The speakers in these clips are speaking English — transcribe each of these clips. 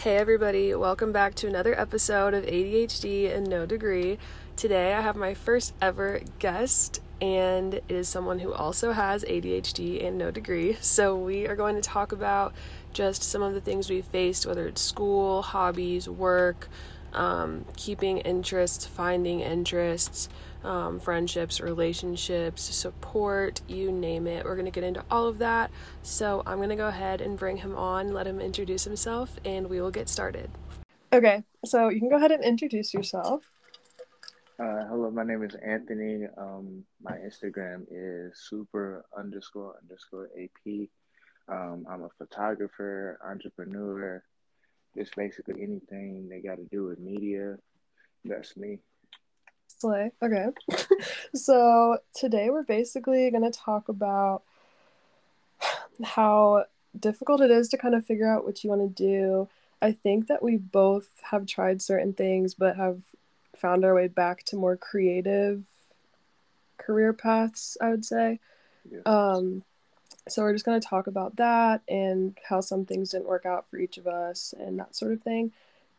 Hey, everybody, welcome back to another episode of ADHD and No Degree. Today, I have my first ever guest, and it is someone who also has ADHD and no degree. So, we are going to talk about just some of the things we've faced, whether it's school, hobbies, work, um, keeping interests, finding interests, um, friendships, relationships, support, you name it. We're going to get into all of that. So I'm going to go ahead and bring him on, let him introduce himself, and we will get started. Okay, so you can go ahead and introduce yourself. Uh, hello, my name is Anthony. Um, my Instagram is super underscore underscore AP. Um, I'm a photographer, entrepreneur, just basically anything they got to do with media. That's me. Slay. Okay. so today we're basically going to talk about how difficult it is to kind of figure out what you want to do. I think that we both have tried certain things but have found our way back to more creative career paths, I would say. Yes. Um so we're just going to talk about that and how some things didn't work out for each of us and that sort of thing.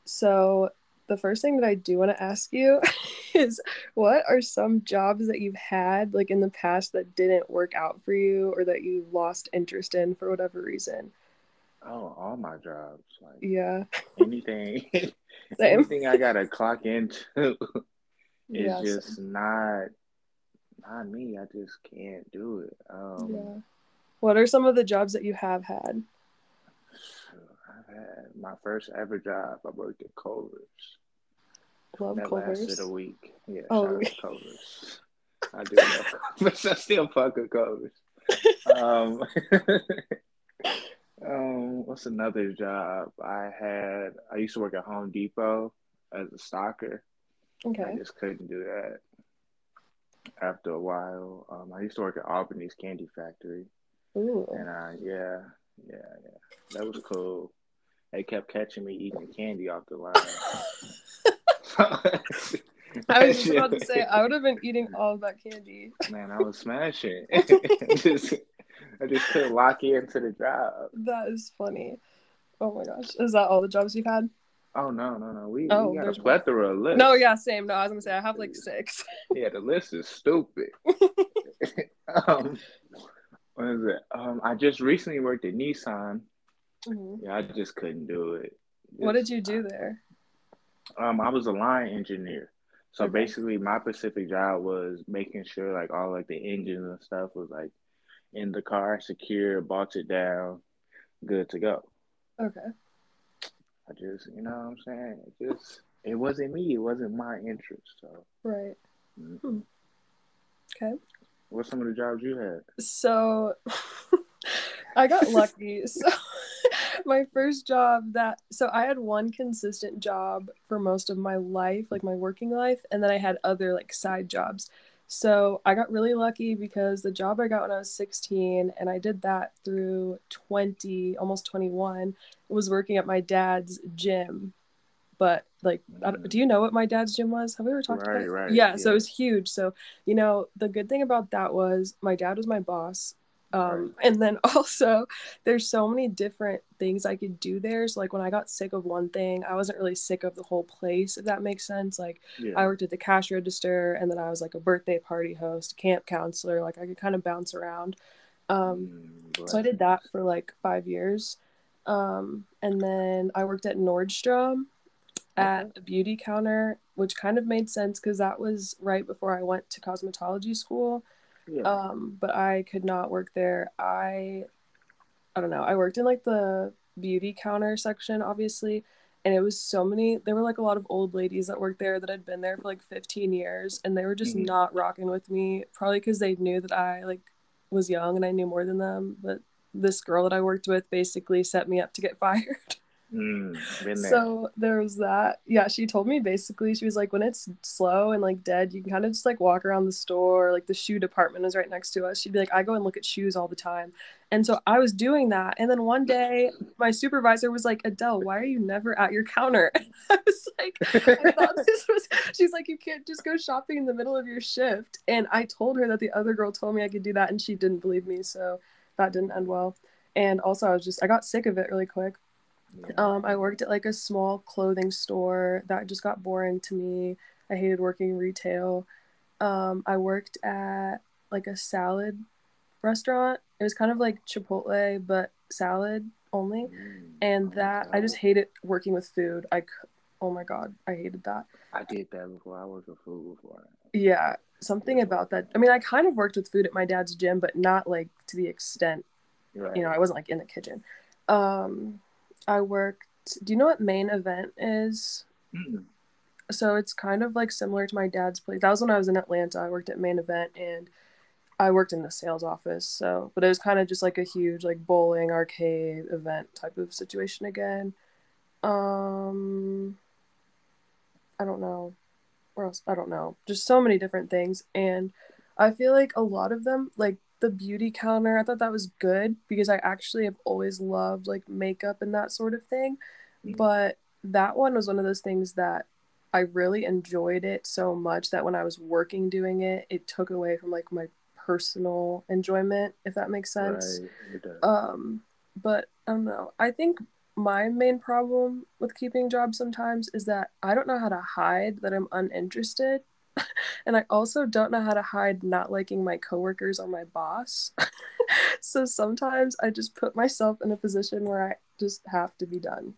So the first thing that I do want to ask you is what are some jobs that you've had like in the past that didn't work out for you or that you lost interest in for whatever reason? Oh, all my jobs. Like yeah. Anything anything I gotta clock into is yeah, just same. not not me. I just can't do it. Um, yeah. What are some of the jobs that you have had? I've had my first ever job. I worked at Culver's. Love that Culver's. lasted a week. Yeah, oh, Culver's. I do love Culver's. I still fuck with Culver's. um, um, what's another job I had? I used to work at Home Depot as a stocker. Okay. I just couldn't do that. After a while, um, I used to work at Albanese Candy Factory. Ooh. And I, yeah, yeah, yeah, that was cool. They kept catching me eating candy off the line. I was just about to say I would have been eating all of that candy. Man, I was smashing. just, I just couldn't lock you into the job. That is funny. Oh my gosh, is that all the jobs you've had? Oh no, no, no. We, oh, we got a plethora of lists. No, yeah, same. No, I was gonna say I have like six. yeah, the list is stupid. um, what is it? Um, I just recently worked at Nissan. Mm-hmm. Yeah, I just couldn't do it. Just, what did you do there? Um, I was a line engineer. So okay. basically, my specific job was making sure like all like the engines and stuff was like in the car, secure, bolted down, good to go. Okay. I just, you know what I'm saying? It just, it wasn't me. It wasn't my interest. So. Right. Mm-hmm. Hmm. Okay. What's some of the jobs you had? So, I got lucky. So my first job that so I had one consistent job for most of my life, like my working life, and then I had other like side jobs. So I got really lucky because the job I got when I was 16 and I did that through 20, almost 21, was working at my dad's gym. But like, do you know what my dad's gym was? Have we ever talked right, about it? Right, yeah, yeah, so it was huge. So, you know, the good thing about that was my dad was my boss um, and then also there's so many different things i could do there. So like when i got sick of one thing i wasn't really sick of the whole place if that makes sense. Like yeah. i worked at the cash register and then i was like a birthday party host camp counselor like i could kind of bounce around. Um, mm, so i did that for like five years. Um, and then i worked at nordstrom at a beauty counter which kind of made sense because that was right before i went to cosmetology school yeah. Um, but I could not work there. I I don't know. I worked in like the beauty counter section, obviously, and it was so many there were like a lot of old ladies that worked there that had been there for like 15 years and they were just mm-hmm. not rocking with me probably because they knew that i like was young and i knew more than them but this girl that i worked with basically set me up to get fired Mm. So there was that. Yeah, she told me basically she was like, when it's slow and like dead, you can kind of just like walk around the store. Like the shoe department is right next to us. She'd be like, I go and look at shoes all the time. And so I was doing that. And then one day, my supervisor was like, Adele, why are you never at your counter? And I was like, I thought this was. She's like, you can't just go shopping in the middle of your shift. And I told her that the other girl told me I could do that, and she didn't believe me. So that didn't end well. And also, I was just I got sick of it really quick. Um, I worked at like a small clothing store that just got boring to me. I hated working retail. Um, I worked at like a salad restaurant. It was kind of like Chipotle, but salad only. Mm, and that I just hated working with food. I, oh my god, I hated that. I did that before. I worked with food before. Yeah, something about that. I mean, I kind of worked with food at my dad's gym, but not like to the extent. Right. You know, I wasn't like in the kitchen. Um, I worked. Do you know what main event is? Mm-hmm. So it's kind of like similar to my dad's place. That was when I was in Atlanta. I worked at main event and I worked in the sales office. So, but it was kind of just like a huge like bowling arcade event type of situation again. Um, I don't know where else I don't know. Just so many different things. And I feel like a lot of them, like the beauty counter, I thought that was good because I actually have always loved like makeup and that sort of thing. Mm-hmm. But that one was one of those things that I really enjoyed it so much that when I was working doing it, it took away from like my personal enjoyment, if that makes sense. Right, um, but I don't know. I think my main problem with keeping jobs sometimes is that I don't know how to hide that I'm uninterested. and I also don't know how to hide not liking my coworkers or my boss. so sometimes I just put myself in a position where I just have to be done.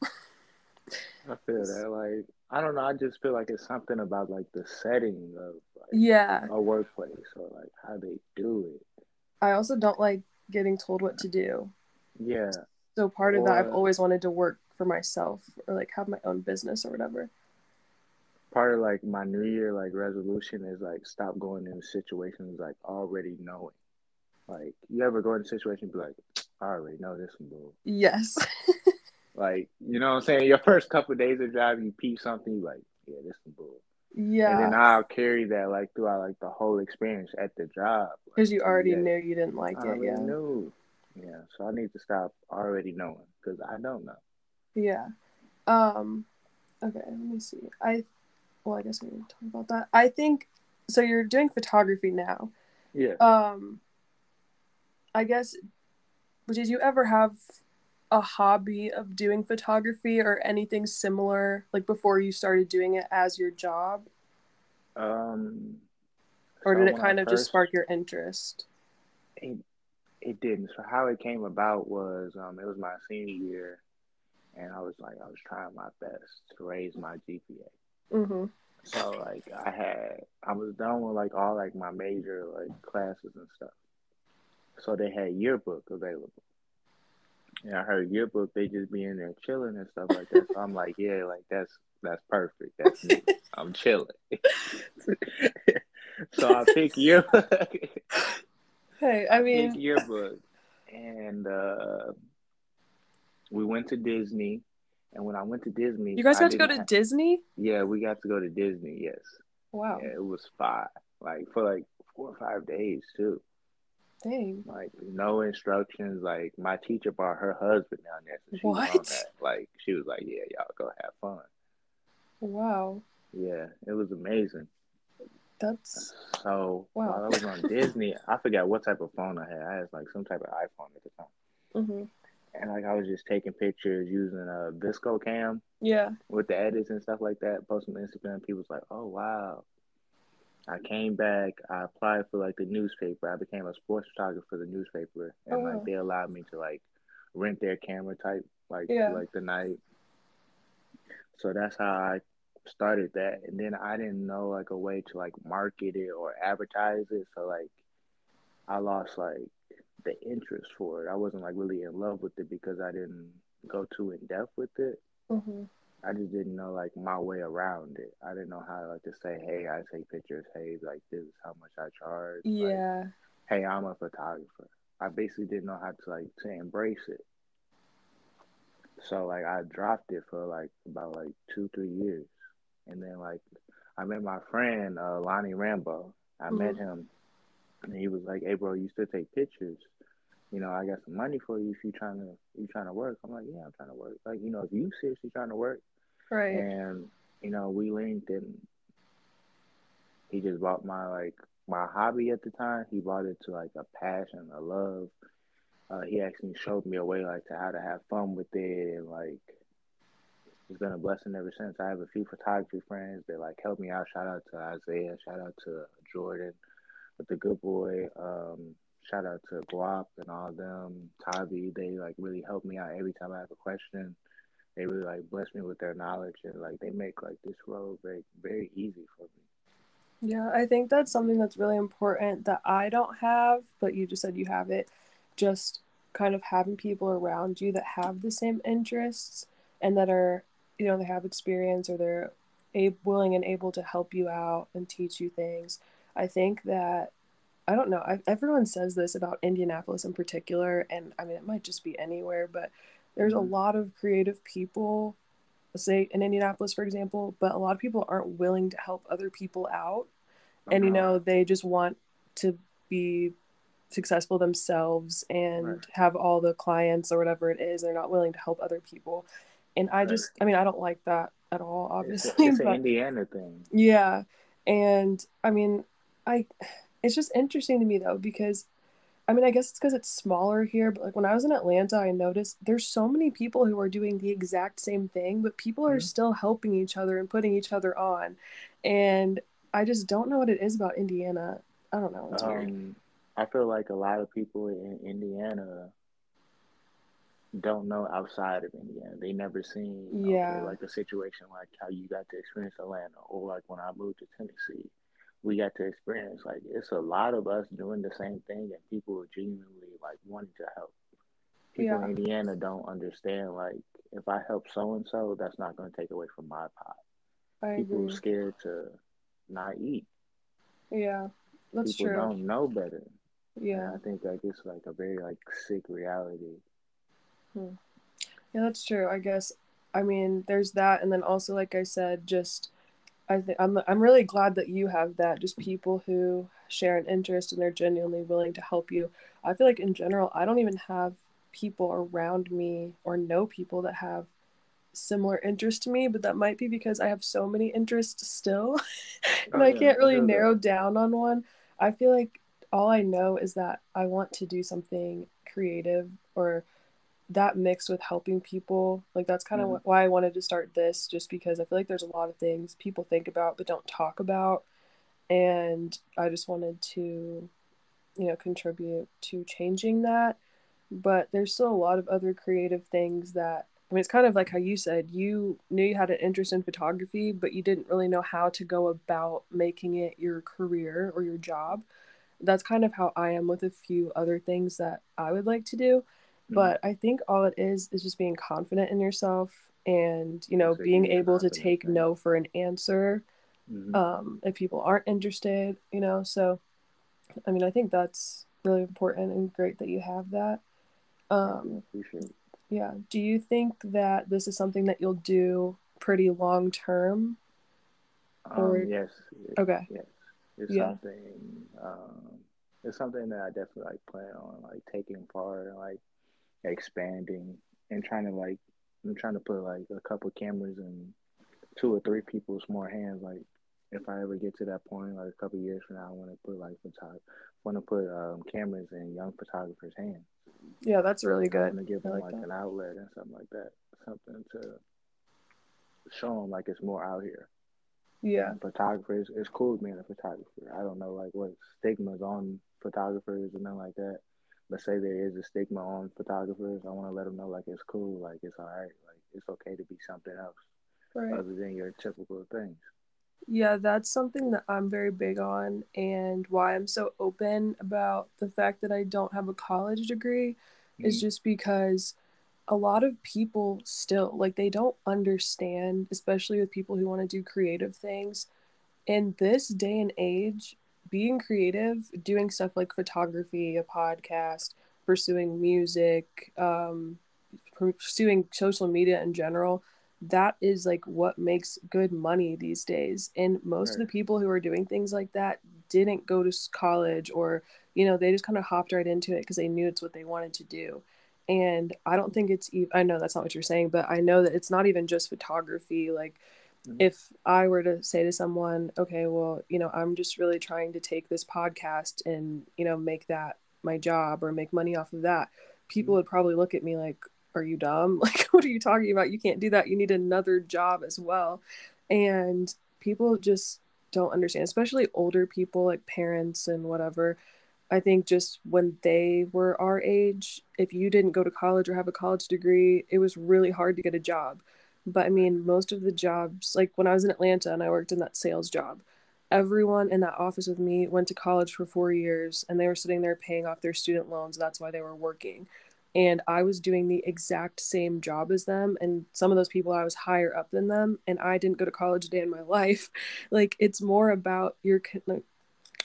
I feel that. Like, I don't know. I just feel like it's something about like the setting of like, yeah a workplace or like how they do it. I also don't like getting told what to do. Yeah. So part of or, that, I've always wanted to work for myself or like have my own business or whatever. Part of like my New Year like resolution is like stop going into situations like already knowing. Like you ever go into a situation be like, I already know this one. Yes. like you know what I'm saying. Your first couple of days of driving, you peep something, you like, yeah, this one, bull. Yeah. And then I'll carry that like throughout like the whole experience at the job. Because like, you already knew you didn't like I it. Yeah. Knew. Yeah, so I need to stop already knowing because I don't know. Yeah. Um. Okay. Let me see. I. Well, I guess we didn't talk about that. I think so. You're doing photography now. Yeah. Um. I guess. Did you ever have a hobby of doing photography or anything similar, like before you started doing it as your job? Um. Or did it kind of first... just spark your interest? It, it didn't. So how it came about was um, it was my senior year, and I was like I was trying my best to raise my GPA. Mm-hmm. So like I had I was done with like all like my major like classes and stuff. So they had yearbook available. And I heard yearbook they just be in there chilling and stuff like that. So I'm like, yeah, like that's that's perfect. That's me. I'm chilling. so I pick yearbook. Hey, I mean yearbook, and uh, we went to Disney. And when I went to Disney, you guys got to go to have... Disney. Yeah, we got to go to Disney. Yes. Wow. Yeah, it was five, like for like four or five days too. Dang. Like no instructions. Like my teacher brought her husband down there. So she what? Was on that. Like she was like, "Yeah, y'all go have fun." Wow. Yeah, it was amazing. That's so wow. while I was on Disney, I forgot what type of phone I had. I had like some type of iPhone at the time. Mm-hmm. And like I was just taking pictures using a VSCO cam. Yeah. With the edits and stuff like that, posting on Instagram. People was like, "Oh wow." I came back. I applied for like the newspaper. I became a sports photographer for the newspaper, and oh, like they allowed me to like rent their camera type like yeah. like the night. So that's how I started that and then I didn't know like a way to like market it or advertise it. So like I lost like the interest for it. I wasn't like really in love with it because I didn't go too in depth with it. Mm-hmm. I just didn't know like my way around it. I didn't know how like to say, hey, I take pictures. Hey, like this is how much I charge. Yeah. Like, hey, I'm a photographer. I basically didn't know how to like to embrace it. So like I dropped it for like about like two three years. And then like I met my friend uh, Lonnie Rambo. I mm-hmm. met him, and he was like, "Hey, bro, you still take pictures? You know, I got some money for you if you trying to you trying to work." I'm like, "Yeah, I'm trying to work. Like, you know, if you seriously trying to work, right?" And you know, we linked, and he just bought my like my hobby at the time. He brought it to like a passion, a love. Uh, he actually showed me a way like to how to have fun with it and like it's been a blessing ever since. I have a few photography friends that like help me out. Shout out to Isaiah. Shout out to Jordan with the good boy. Um, shout out to Guap and all them. Tavi, they like really help me out every time I have a question. They really like bless me with their knowledge and like they make like this road very very easy for me. Yeah, I think that's something that's really important that I don't have, but you just said you have it. Just kind of having people around you that have the same interests and that are, you know, they have experience or they're a- willing and able to help you out and teach you things. I think that I don't know. I, everyone says this about Indianapolis in particular, and I mean it might just be anywhere, but there's mm-hmm. a lot of creative people, say in Indianapolis, for example, but a lot of people aren't willing to help other people out, and you know they just want to be successful themselves and right. have all the clients or whatever it is. They're not willing to help other people, and I right. just, I mean, I don't like that at all. Obviously, it's, a, it's but, an Indiana thing. Yeah, and I mean, I it's just interesting to me though because I mean, I guess it's because it's smaller here, but like when I was in Atlanta, I noticed there's so many people who are doing the exact same thing, but people are mm-hmm. still helping each other and putting each other on. And I just don't know what it is about Indiana. I don't know. It's um, weird. I feel like a lot of people in Indiana don't know outside of Indiana. They never seen yeah. Okay, like a situation like how you got to experience Atlanta or like when I moved to Tennessee we got to experience. Like it's a lot of us doing the same thing, and people are genuinely like wanting to help. People yeah. in Indiana don't understand. Like if I help so and so, that's not going to take away from my pot. I people agree. are scared to not eat. Yeah, that's people true. don't know better. Yeah, and I think like it's like a very like sick reality. Hmm. Yeah, that's true. I guess. I mean, there's that, and then also, like I said, just I think I'm I'm really glad that you have that. Just people who share an interest and they're genuinely willing to help you. I feel like in general, I don't even have people around me or know people that have similar interest to me, but that might be because I have so many interests still, and oh, I can't really narrow down on one. I feel like all I know is that I want to do something creative or that mixed with helping people like that's kind of mm-hmm. why i wanted to start this just because i feel like there's a lot of things people think about but don't talk about and i just wanted to you know contribute to changing that. But there's still a lot of other creative things that i mean it's kind of like how you said you knew you had an interest in photography but you didn't really know how to go about making it your career or your job. That's kind of how i am with a few other things that i would like to do Mm-hmm. But I think all it is is just being confident in yourself and, you know, being able to take no for an answer mm-hmm. um, if people aren't interested, you know. So, I mean, I think that's really important and great that you have that. Um, yeah. Do you think that this is something that you'll do pretty long term? Or um, yes. Okay. Yes. It's yeah. something. Um, it's something that I definitely like plan on like taking part and like expanding and trying to like I'm trying to put like a couple cameras in two or three people's more hands. Like if I ever get to that point, like a couple years from now, I want to put like photog- want to put um, cameras in young photographers' hands. Yeah, that's really good. To give them like, like an outlet and something like that, something to show them like it's more out here. Yeah, and photographers. It's cool being a photographer. I don't know like what stigmas on photographers and nothing like that let's say there is a stigma on photographers, I want to let them know like it's cool, like it's all right, like it's okay to be something else right. other than your typical things. Yeah, that's something that I'm very big on, and why I'm so open about the fact that I don't have a college degree mm-hmm. is just because a lot of people still like they don't understand, especially with people who want to do creative things. In this day and age, being creative, doing stuff like photography, a podcast, pursuing music, um, pursuing social media in general, that is like what makes good money these days. And most right. of the people who are doing things like that didn't go to college or, you know, they just kind of hopped right into it because they knew it's what they wanted to do. And I don't think it's even, I know that's not what you're saying, but I know that it's not even just photography. Like, Mm-hmm. If I were to say to someone, okay, well, you know, I'm just really trying to take this podcast and, you know, make that my job or make money off of that, people mm-hmm. would probably look at me like, are you dumb? Like, what are you talking about? You can't do that. You need another job as well. And people just don't understand, especially older people, like parents and whatever. I think just when they were our age, if you didn't go to college or have a college degree, it was really hard to get a job. But I mean, most of the jobs, like when I was in Atlanta and I worked in that sales job, everyone in that office with me went to college for four years and they were sitting there paying off their student loans. That's why they were working. And I was doing the exact same job as them. And some of those people, I was higher up than them. And I didn't go to college a day in my life. Like, it's more about your, like,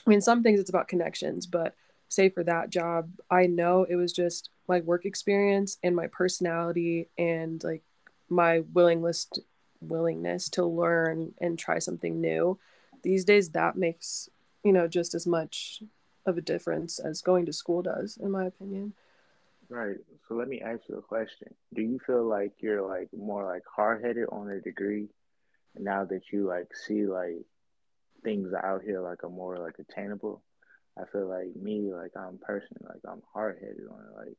I mean, some things it's about connections, but say for that job, I know it was just my work experience and my personality and like my willingness to, willingness to learn and try something new. These days that makes, you know, just as much of a difference as going to school does in my opinion. Right. So let me ask you a question. Do you feel like you're like more like hard headed on a degree now that you like see like things out here like are more like attainable? I feel like me, like I'm personally like I'm hard headed on it. Like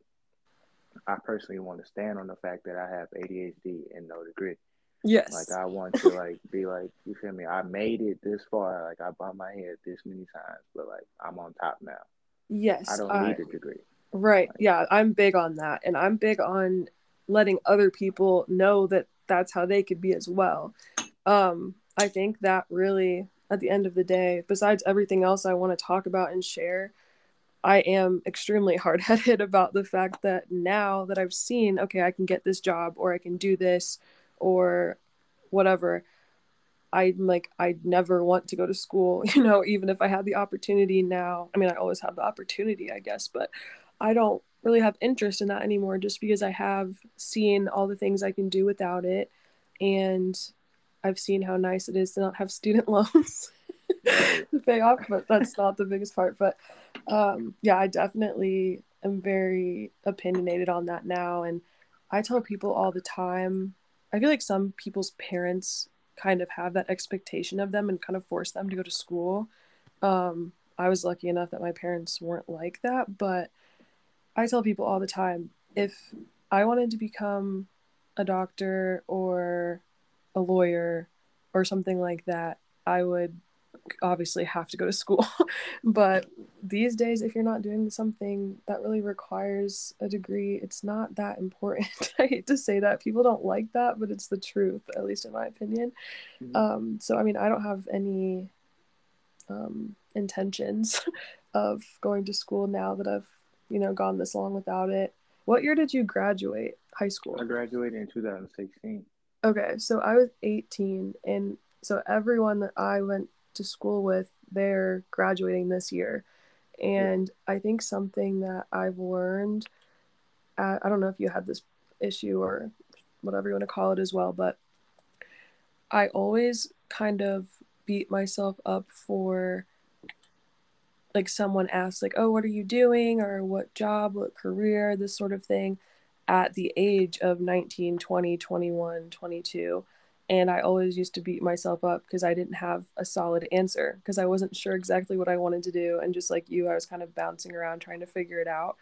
I personally want to stand on the fact that I have ADHD and no degree. Yes. Like I want to like be like, you feel me? I made it this far. Like I bumped my head this many times, but like I'm on top now. Yes. I don't need a degree. Right. Like, yeah, I'm big on that. And I'm big on letting other people know that that's how they could be as well. Um, I think that really at the end of the day, besides everything else I want to talk about and share, I am extremely hard headed about the fact that now that I've seen, okay, I can get this job or I can do this or whatever, I'm like, I'd never want to go to school, you know, even if I had the opportunity now. I mean, I always have the opportunity, I guess, but I don't really have interest in that anymore just because I have seen all the things I can do without it. And I've seen how nice it is to not have student loans to pay off, but that's not the biggest part. But um, yeah, I definitely am very opinionated on that now. And I tell people all the time, I feel like some people's parents kind of have that expectation of them and kind of force them to go to school. Um, I was lucky enough that my parents weren't like that, but I tell people all the time if I wanted to become a doctor or a lawyer or something like that, I would obviously have to go to school. but these days, if you're not doing something that really requires a degree, it's not that important. I hate to say that. People don't like that, but it's the truth, at least in my opinion. Mm-hmm. Um, so, I mean, I don't have any um, intentions of going to school now that I've, you know, gone this long without it. What year did you graduate high school? I graduated in 2016. Okay, so I was 18, and so everyone that I went to school with, they're graduating this year. And yeah. I think something that I've learned, uh, I don't know if you had this issue or whatever you want to call it as well, but I always kind of beat myself up for like someone asks like oh what are you doing or what job what career this sort of thing at the age of 19 20 21 22 and I always used to beat myself up because I didn't have a solid answer because I wasn't sure exactly what I wanted to do and just like you I was kind of bouncing around trying to figure it out.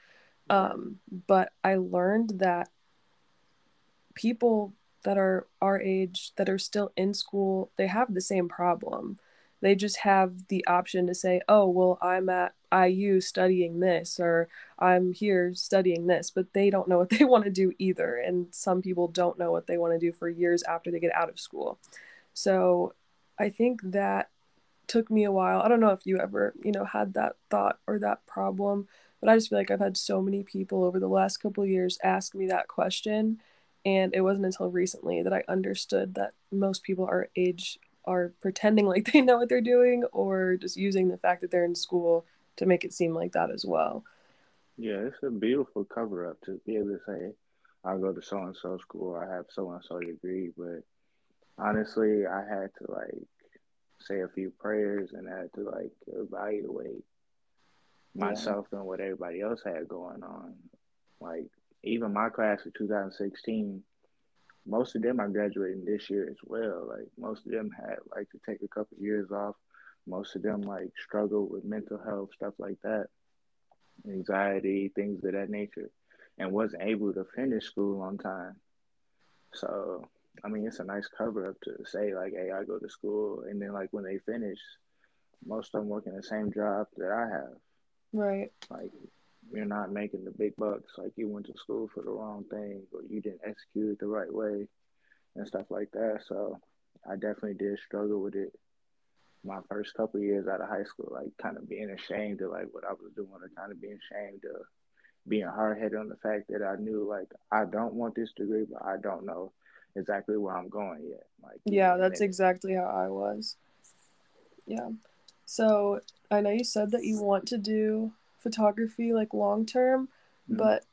Um, but I learned that people that are our age that are still in school they have the same problem they just have the option to say, oh, well, I'm at IU studying this or I'm here studying this, but they don't know what they want to do either. And some people don't know what they want to do for years after they get out of school. So I think that took me a while. I don't know if you ever, you know, had that thought or that problem, but I just feel like I've had so many people over the last couple years ask me that question. And it wasn't until recently that I understood that most people our age are pretending like they know what they're doing or just using the fact that they're in school to make it seem like that as well. Yeah, it's a beautiful cover up to be able to say, I go to so and so school, I have so and so degree, but honestly, I had to like say a few prayers and I had to like evaluate myself yeah. and what everybody else had going on. Like even my class of 2016, most of them are graduating this year as well. Like most of them had like to take a couple of years off. Most of them like struggle with mental health stuff like that, anxiety, things of that nature. and wasn't able to finish school on time. So I mean, it's a nice cover up to say like, "Hey, I go to school," and then like when they finish, most of them working the same job that I have. Right. Like you're not making the big bucks. Like you went to school for the wrong thing, or you didn't execute it the right way, and stuff like that. So I definitely did struggle with it. My first couple years out of high school, like kind of being ashamed of like what I was doing, or kind of being ashamed of being hard headed on the fact that I knew like I don't want this degree, but I don't know exactly where I'm going yet. Like yeah, that's exactly how I was. Yeah. So I know you said that you want to do photography like long term, mm-hmm. but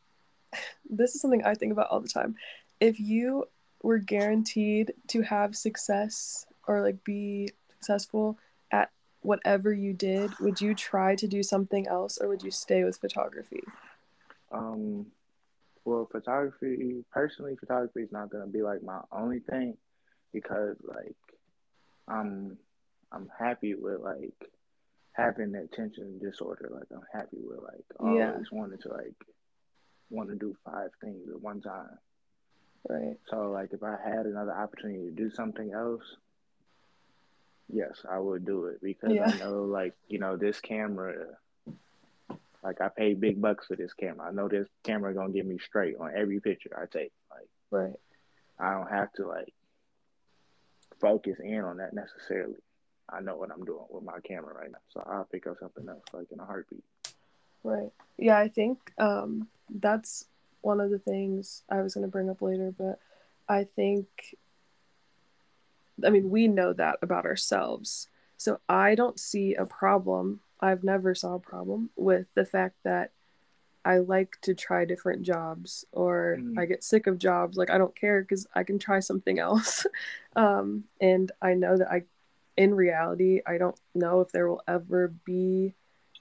this is something I think about all the time. If you were guaranteed to have success or like be successful at whatever you did, would you try to do something else or would you stay with photography? Um well, photography, personally, photography is not gonna be like my only thing because like I'm I'm happy with like having that attention disorder. Like I'm happy with like I yeah. wanted to like want to do five things at one time. Right. So like if I had another opportunity to do something else, yes, I would do it because yeah. I know like you know this camera like I paid big bucks for this camera. I know this camera gonna get me straight on every picture I take. Like right. I don't have to like focus in on that necessarily. I know what I'm doing with my camera right now. So I'll pick up something else like in a heartbeat. Right. Yeah, I think um that's one of the things I was gonna bring up later, but I think I mean we know that about ourselves. So I don't see a problem I've never saw a problem with the fact that I like to try different jobs or mm. I get sick of jobs. Like I don't care because I can try something else. um, and I know that I, in reality, I don't know if there will ever be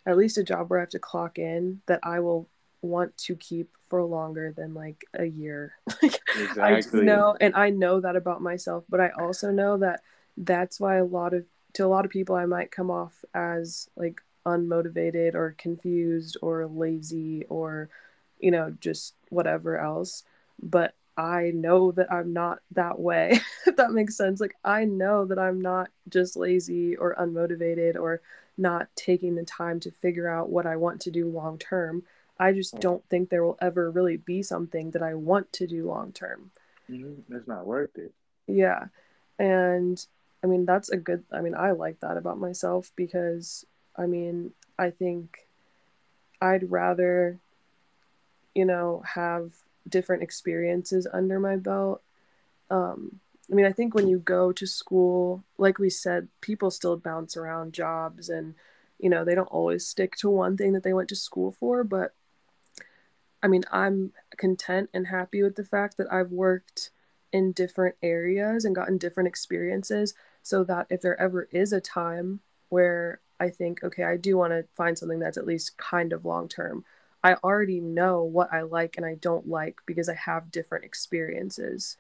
at least a job where I have to clock in that I will want to keep for longer than like a year. exactly. I know, and I know that about myself, but I also know that that's why a lot of to a lot of people I might come off as like unmotivated or confused or lazy or you know just whatever else but I know that I'm not that way if that makes sense like I know that I'm not just lazy or unmotivated or not taking the time to figure out what I want to do long term I just don't think there will ever really be something that I want to do long term. Mm-hmm. It's not worth it. Yeah. And I mean, that's a good, I mean, I like that about myself because, I mean, I think I'd rather, you know, have different experiences under my belt. Um, I mean, I think when you go to school, like we said, people still bounce around jobs and, you know, they don't always stick to one thing that they went to school for. But I mean, I'm content and happy with the fact that I've worked in different areas and gotten different experiences so that if there ever is a time where I think, okay, I do want to find something that's at least kind of long term, I already know what I like and I don't like because I have different experiences.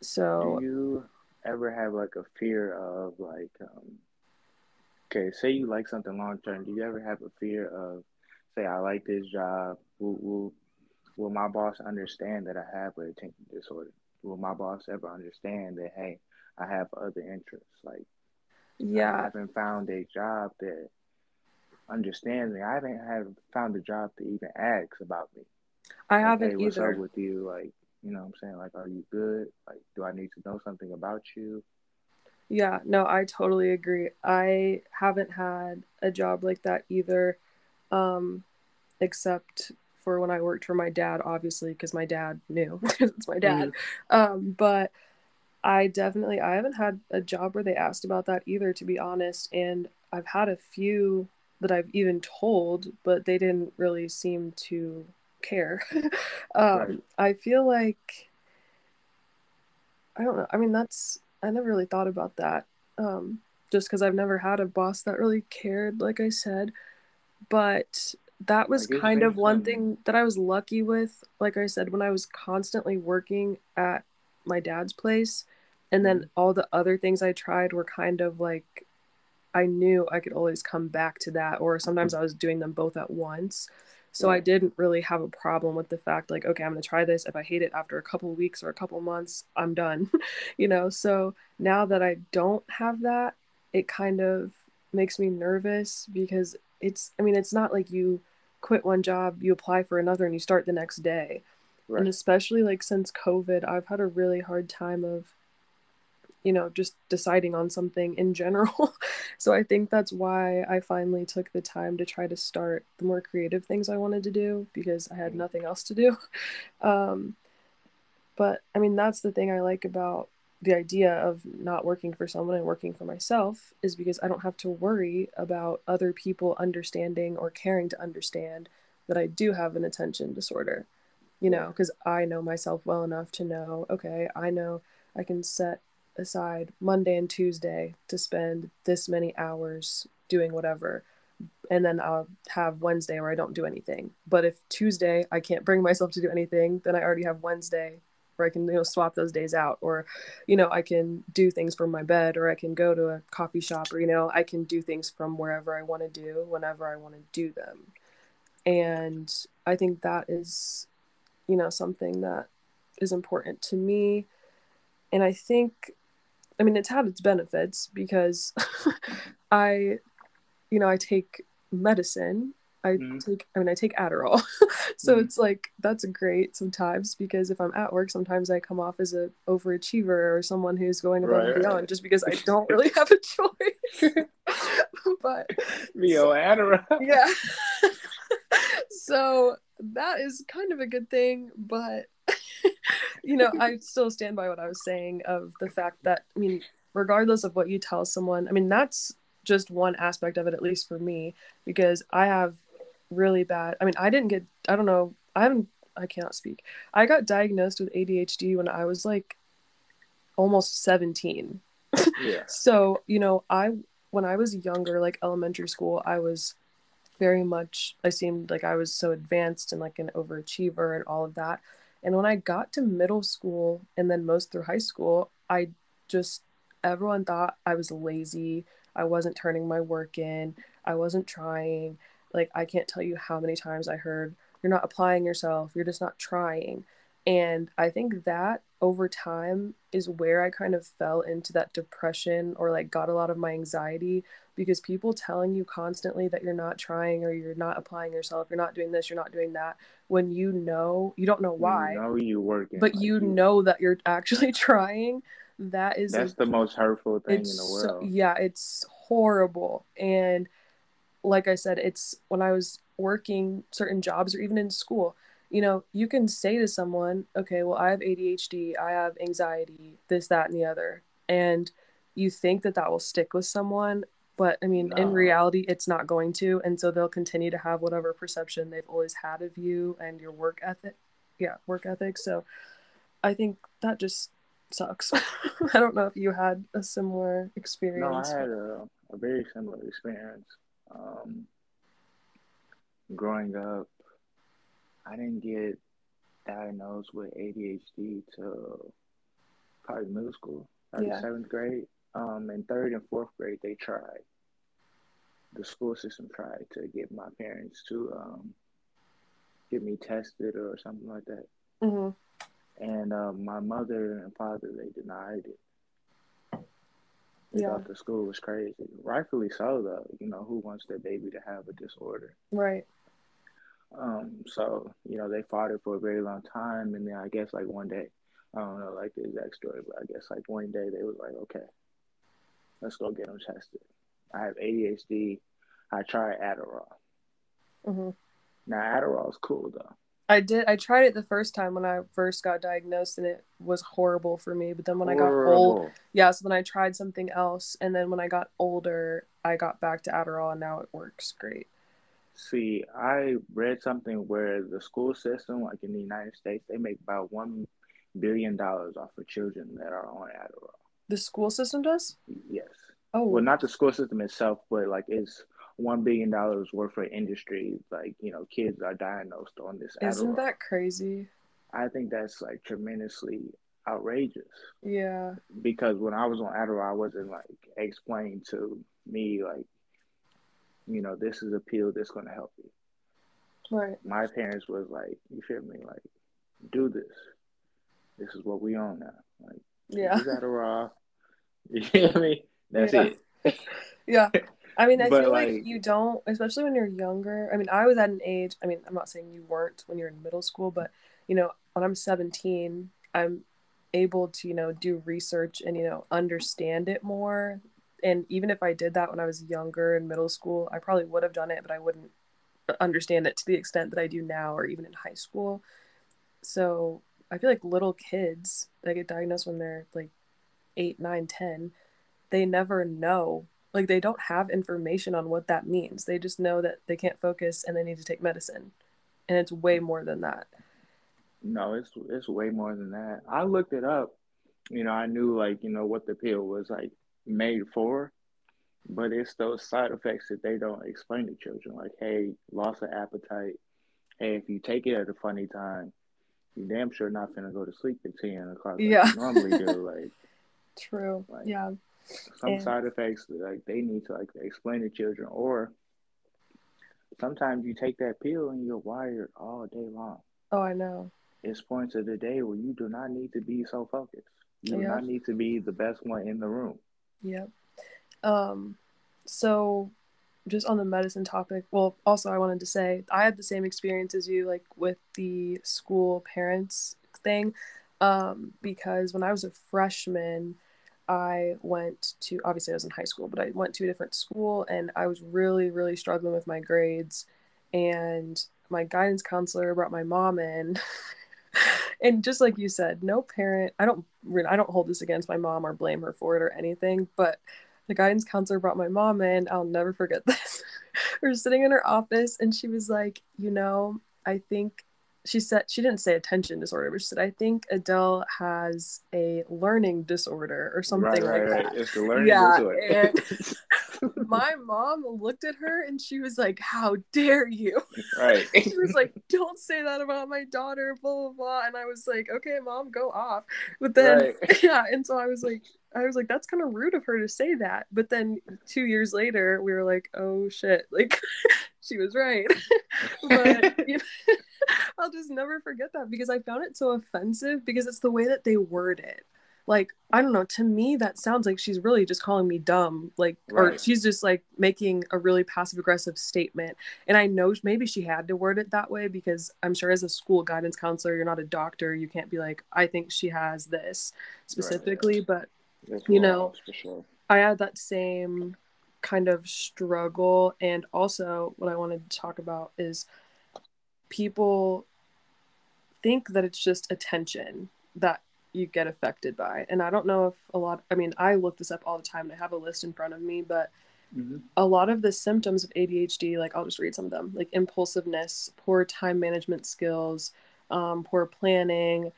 So, do you ever have like a fear of like, um, okay, say you like something long term, do you ever have a fear of, say, I like this job, will, will, will my boss understand that I have an attention disorder? Will my boss ever understand that, hey, I have other interests. Like, yeah, I haven't found a job that understands me. I haven't had found a job to even ask about me. I like, haven't hey, what's either. Up with you, like, you know, what I'm saying, like, are you good? Like, do I need to know something about you? Yeah, no, I totally agree. I haven't had a job like that either, um, except for when I worked for my dad, obviously, because my dad knew it's my dad. Mm-hmm. Um, but I definitely I haven't had a job where they asked about that either to be honest and I've had a few that I've even told but they didn't really seem to care. um, right. I feel like I don't know. I mean that's I never really thought about that. Um, just cuz I've never had a boss that really cared like I said. But that was kind of one thing that I was lucky with. Like I said, when I was constantly working at my dad's place and then mm-hmm. all the other things i tried were kind of like i knew i could always come back to that or sometimes i was doing them both at once So I didn't really have a problem with the fact like, okay, I'm gonna try this. If I hate it after a couple weeks or a couple months, I'm done. you know, so now that I don't have that, it kind of makes me nervous because it's I mean, it's not like you quit one job, you apply for another and you start the next day. Right. And especially like since COVID, I've had a really hard time of you know, just deciding on something in general. so I think that's why I finally took the time to try to start the more creative things I wanted to do because I had mm-hmm. nothing else to do. Um, but I mean, that's the thing I like about the idea of not working for someone and working for myself is because I don't have to worry about other people understanding or caring to understand that I do have an attention disorder. You know, because I know myself well enough to know, okay, I know I can set aside Monday and Tuesday to spend this many hours doing whatever. And then I'll have Wednesday where I don't do anything. But if Tuesday I can't bring myself to do anything, then I already have Wednesday where I can you know swap those days out or you know I can do things from my bed or I can go to a coffee shop or you know I can do things from wherever I want to do whenever I want to do them. And I think that is you know something that is important to me and I think I mean, it's had its benefits because I, you know, I take medicine. I mm. take, I mean, I take Adderall. so mm. it's like, that's great sometimes because if I'm at work, sometimes I come off as a overachiever or someone who's going above right, and beyond right. just because I don't really have a choice. but Rio Adderall. Yeah. so that is kind of a good thing, but you know, I still stand by what I was saying of the fact that, I mean, regardless of what you tell someone, I mean, that's just one aspect of it, at least for me, because I have really bad, I mean, I didn't get, I don't know, I haven't, I cannot speak. I got diagnosed with ADHD when I was like almost 17. Yeah. so, you know, I, when I was younger, like elementary school, I was very much, I seemed like I was so advanced and like an overachiever and all of that. And when I got to middle school and then most through high school, I just, everyone thought I was lazy. I wasn't turning my work in. I wasn't trying. Like, I can't tell you how many times I heard, you're not applying yourself. You're just not trying. And I think that over time is where I kind of fell into that depression or like got a lot of my anxiety because people telling you constantly that you're not trying or you're not applying yourself, you're not doing this, you're not doing that, when you know you don't know why. You know you're working, but like you, you know that you're actually trying. That is that's a, the most hurtful thing in the world. So, yeah, it's horrible. And like I said, it's when I was working certain jobs or even in school, you know, you can say to someone, okay, well, I have ADHD, I have anxiety, this, that, and the other. And you think that that will stick with someone. But I mean, no. in reality, it's not going to. And so they'll continue to have whatever perception they've always had of you and your work ethic. Yeah, work ethic. So I think that just sucks. I don't know if you had a similar experience. No, I had a, a very similar experience. Um, growing up, I didn't get diagnosed with ADHD till probably middle school, probably yeah. seventh grade. Um, in third and fourth grade, they tried. The school system tried to get my parents to um, get me tested or something like that. Mm-hmm. And uh, my mother and father, they denied it. They yeah. thought the school was crazy. Rightfully so, though. You know, who wants their baby to have a disorder? Right. Um, so you know they fought it for a very long time, and then I guess like one day, I don't know like the exact story, but I guess like one day they was like, okay, let's go get them tested. I have ADHD. I tried Adderall. Mm-hmm. Now Adderall is cool though. I did. I tried it the first time when I first got diagnosed, and it was horrible for me. But then when horrible. I got old, yeah. So then I tried something else, and then when I got older, I got back to Adderall, and now it works great. See, I read something where the school system, like in the United States, they make about one billion dollars off of children that are on Adderall. The school system does? Yes. Oh. Well, not the school system itself, but like it's one billion dollars worth of industry. Like you know, kids are diagnosed on this. Isn't Adderall. that crazy? I think that's like tremendously outrageous. Yeah. Because when I was on Adderall, I wasn't like explained to me like you know, this is a pill that's going to help you. Right. My parents was like, you feel me? Like, do this. This is what we own now. Like, Yeah. you got a raw. You feel me? That's Yeah. it. Yeah. I mean, I But, feel like, like- you don't, especially when you're younger. I mean, I was at an age, I mean, I'm not saying you weren't when you're in middle school, but, you know, when I'm 17, I'm able to, you know, do research and, you know, understand it more. And even if I did that when I was younger in middle school, I probably would have done it, but I wouldn't understand it to the extent that I do now or even in high school. So I feel like little kids that get diagnosed when they're like eight, nine, ten, they never know. Like they don't have information on what that means. They just know that they can't focus and they need to take medicine. And it's way more than that. No, it's it's way more than that. I looked it up. You know, I knew like, you know, what the pill was like made for, but it's those side effects that they don't explain to children. Like, hey, loss of appetite. Hey, if you take it at a funny time, you damn sure not gonna go to sleep at ten o'clock like Yeah. normally do. Like True. Right. Yeah. some And- side effects like they need to like explain to children or sometimes you take that pill and you're wired all day long. Oh, I know. It's points of the day where you do not need to be so focused. You do not need to be the best one in the room. Yep. Um, so just on the medicine topic, well, also I wanted to say I had the same experience as you, like with the school parents thing. Um, because when I was a freshman, I went to obviously I was in high school, but I went to a different school and I was really, really struggling with my grades. And my guidance counselor brought my mom in. and just like you said, no parent I don't I don't hold this against my mom or blame her for it or anything, but the guidance counselor brought my mom in. I'll never forget this. we were sitting in her office and she was like, you know, I think she said she didn't say attention disorder, but she said, I think Adele has a learning disorder or something right, like right, that. right. It's the learning Yeah, disorder. My mom looked at her and she was like, How dare you? right. she was like, "Don't say that about my daughter," blah blah blah. And I was like, "Okay, mom, go off." But then, Right. yeah, and so I was like, I was like, "That's kind of rude of her to say that." But then two years later, we were like, "Oh shit!" Like, she was right. but you know, I'll just never forget that because I found it so offensive because it's the way that they word it. Like, I don't know, to me that sounds like she's really just calling me dumb, like or she's just like making a really passive aggressive statement. And I know maybe she had to word it that way because I'm sure as a school guidance counselor, you're not a doctor, you can't be like, I think she has this specifically, but There's You know, sure. I had that same kind of struggle. And also, what I wanted to talk about is people think that it's just attention that you get affected by. And I don't know if a lot, I mean, I look this up all the time and I have a list in front of me, but Mhm. a lot of the symptoms of ADHD, like I'll just read some of them, like impulsiveness, poor time management skills, um, poor planning,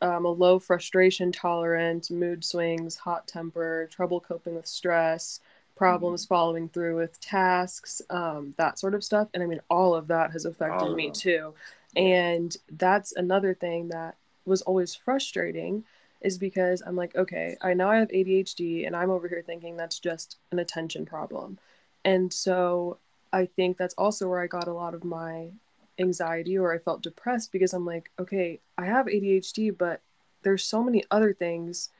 um, a low frustration tolerance, mood swings, hot temper, trouble coping with stress, problems following through with tasks, um, that sort of stuff. And I mean, all of that has affected of me too. And that's another thing that was always frustrating is because I'm like, okay, I know I have ADHD and I'm over here thinking that's just an attention problem. And so I think that's also where I got a lot of my anxiety or I felt depressed because I'm like, okay, I have ADHD, but there's so many other things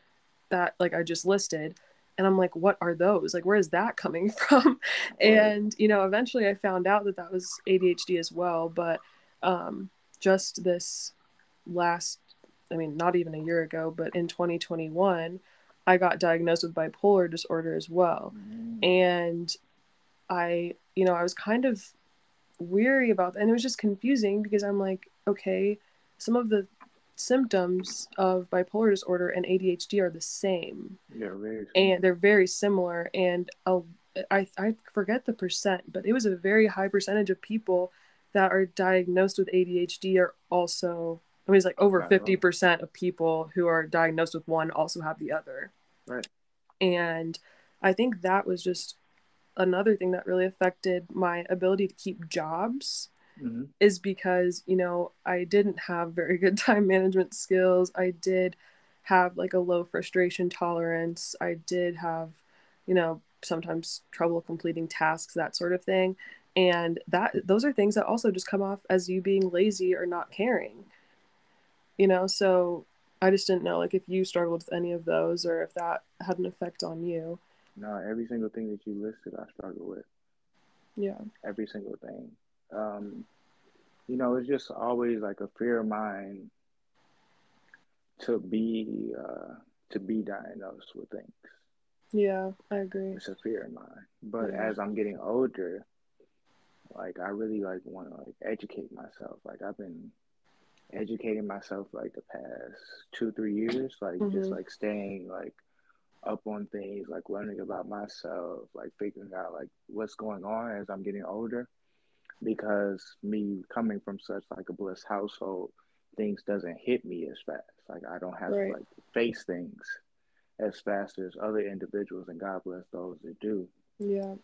that like I just listed. And I'm like, what are those? Like, where is that coming from? And, you know, eventually I found out that that was ADHD as well. But um, just this last, I mean, not even a year ago, but in 2021, I got diagnosed with bipolar disorder as well Mm. and i you know i was kind of weary about that and it was just confusing because i'm like okay some of the symptoms of bipolar disorder and adhd are the same Yeah, very. and they're very similar and i i, I forget the percent but it was a very high percentage of people that are diagnosed with adhd are also i mean it's like over right. 50% of people who are diagnosed with one also have the other Right. and i think that was just another thing that really affected my ability to keep jobs Mhm. is because you know i didn't have very good time management skills i did have like a low frustration tolerance i did have you know sometimes trouble completing tasks that sort of thing and that those are things that also just come off as you being lazy or not caring you know so i just didn't know like if you struggled with any of those or if that had an effect on you. No every single thing that you listed i struggle with. Yeah. Every single thing. Um you know it's just always like a fear of mine to be uh to be diagnosed with things. Yeah i agree. It's a fear of mine. But Yeah. as i'm getting older like I really like want to like educate myself. Like I've been educating myself like the past two three years. Like just Mhm. like staying like up on things, like learning about myself, like figuring out like what's going on as I'm getting older. Because me coming from such like a blessed household, things doesn't hit me as fast. Like I don't have Right. to like face things as fast as other individuals, and God bless those that do. yeah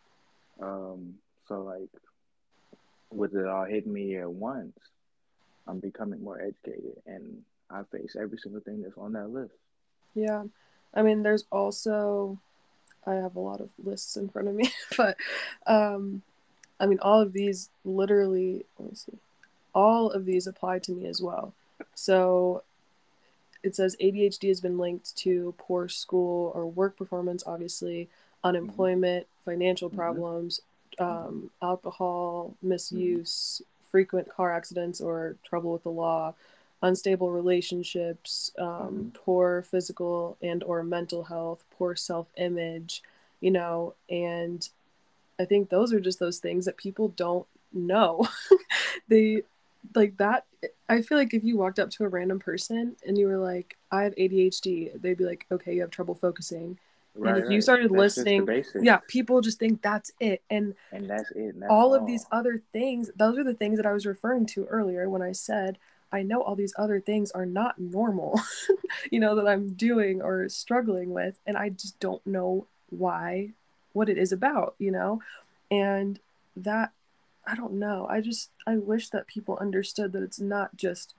Um, so like with it all hitting me at once, I'm becoming more educated and I face every single thing that's on that list. Yeah. I mean, there's also, I have a lot of lists in front of me, but um, I mean, all of these literally, let me see, all of these apply to me as well. So it says ADHD has been linked to poor school or work performance, obviously, unemployment, financial Mhm. problems, um, alcohol misuse, frequent car accidents or trouble with the law, unstable relationships, um, poor physical and or mental health, poor self-image, you know, and I think those are just those things that people don't know. they like that I feel like if you walked up to a random person and you were like, I have ADHD, they'd be like, okay, you have trouble focusing. Right. and if you started That's listening, yeah, people just think that's it. And And that's it. And that's all of these other things, those are the things that I was referring to earlier when I said, I know all these other things are not normal, you know, that I'm doing or struggling with. And I just don't know why, what it is about, you know? And that, I don't know. I just, I wish that people understood that it's not just